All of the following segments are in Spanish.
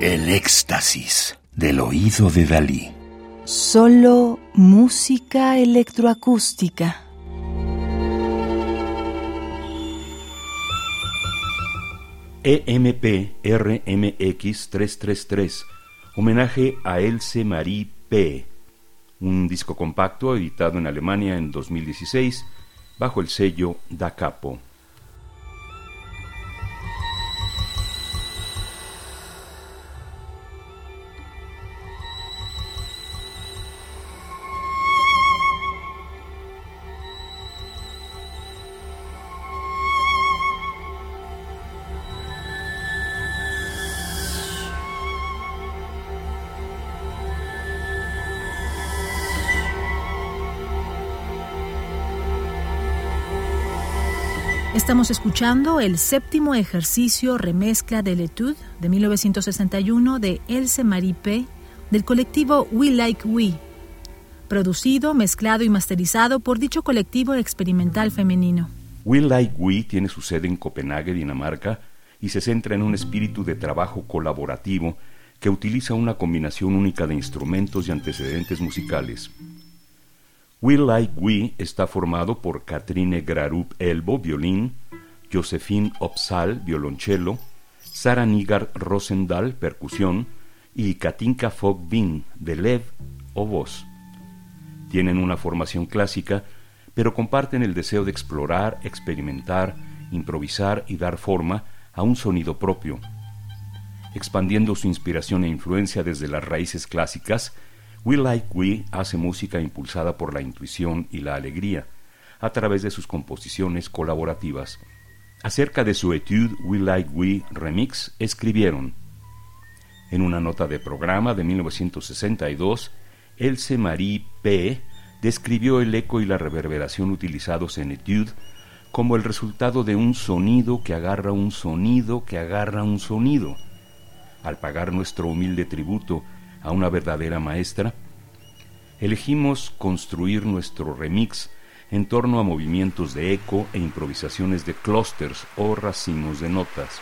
El éxtasis del oído de Dalí. Solo música electroacústica. EMP RMX 333, homenaje a Else Marie P., un disco compacto editado en Alemania en 2016 bajo el sello Da Capo. Estamos escuchando el séptimo ejercicio remezcla de l'Etude de 1961 de Else Marie P. del colectivo We Like We, producido, mezclado y masterizado por dicho colectivo experimental femenino. We Like We tiene su sede en Copenhague, Dinamarca, y se centra en un espíritu de trabajo colaborativo que utiliza una combinación única de instrumentos y antecedentes musicales. We Like We está formado por Katrine Grarup Elbo, violín, Josephine Opsal, violonchelo, Sara Nigar Rosendal, percusión, y Katinka Fogbin, de o voz. Tienen una formación clásica, pero comparten el deseo de explorar, experimentar, improvisar y dar forma a un sonido propio. Expandiendo su inspiración e influencia desde las raíces clásicas, We Like We hace música impulsada por la intuición y la alegría a través de sus composiciones colaborativas. Acerca de su etude We Like We Remix escribieron en una nota de programa de 1962, Else Marie P. describió el eco y la reverberación utilizados en Etude como el resultado de un sonido que agarra un sonido que agarra un sonido. Al pagar nuestro humilde tributo a una verdadera maestra, elegimos construir nuestro remix en torno a movimientos de eco e improvisaciones de clústeres o racimos de notas.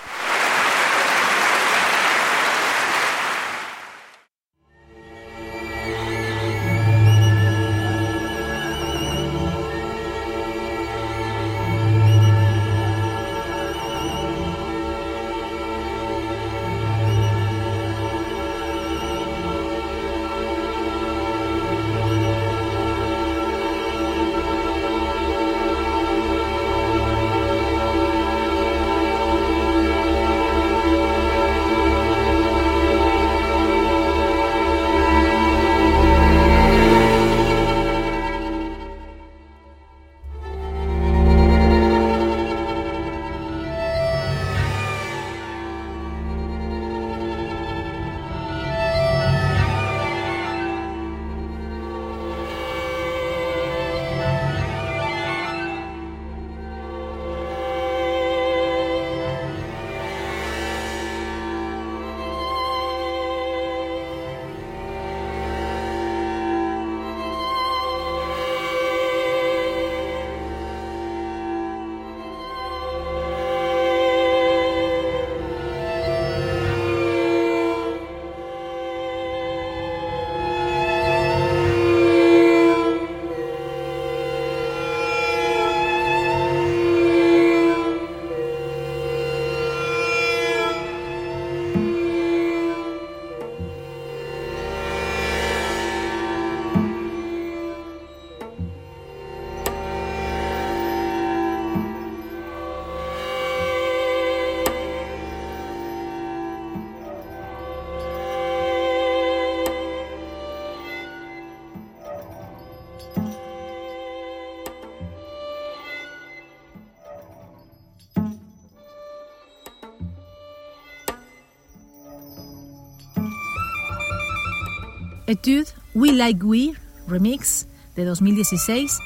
Etude We Like We Remix de 2016,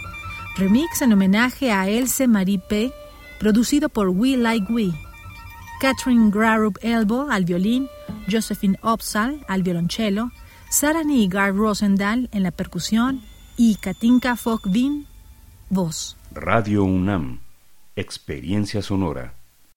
remix en homenaje a Else Marie P., producido por We Like We. Catherine Grarup Elbow al violín, Josephine Opsal al violonchelo, Sara Nigar Rosendahl en la percusión y Katinka Fogbin, voz. Radio UNAM, experiencia sonora.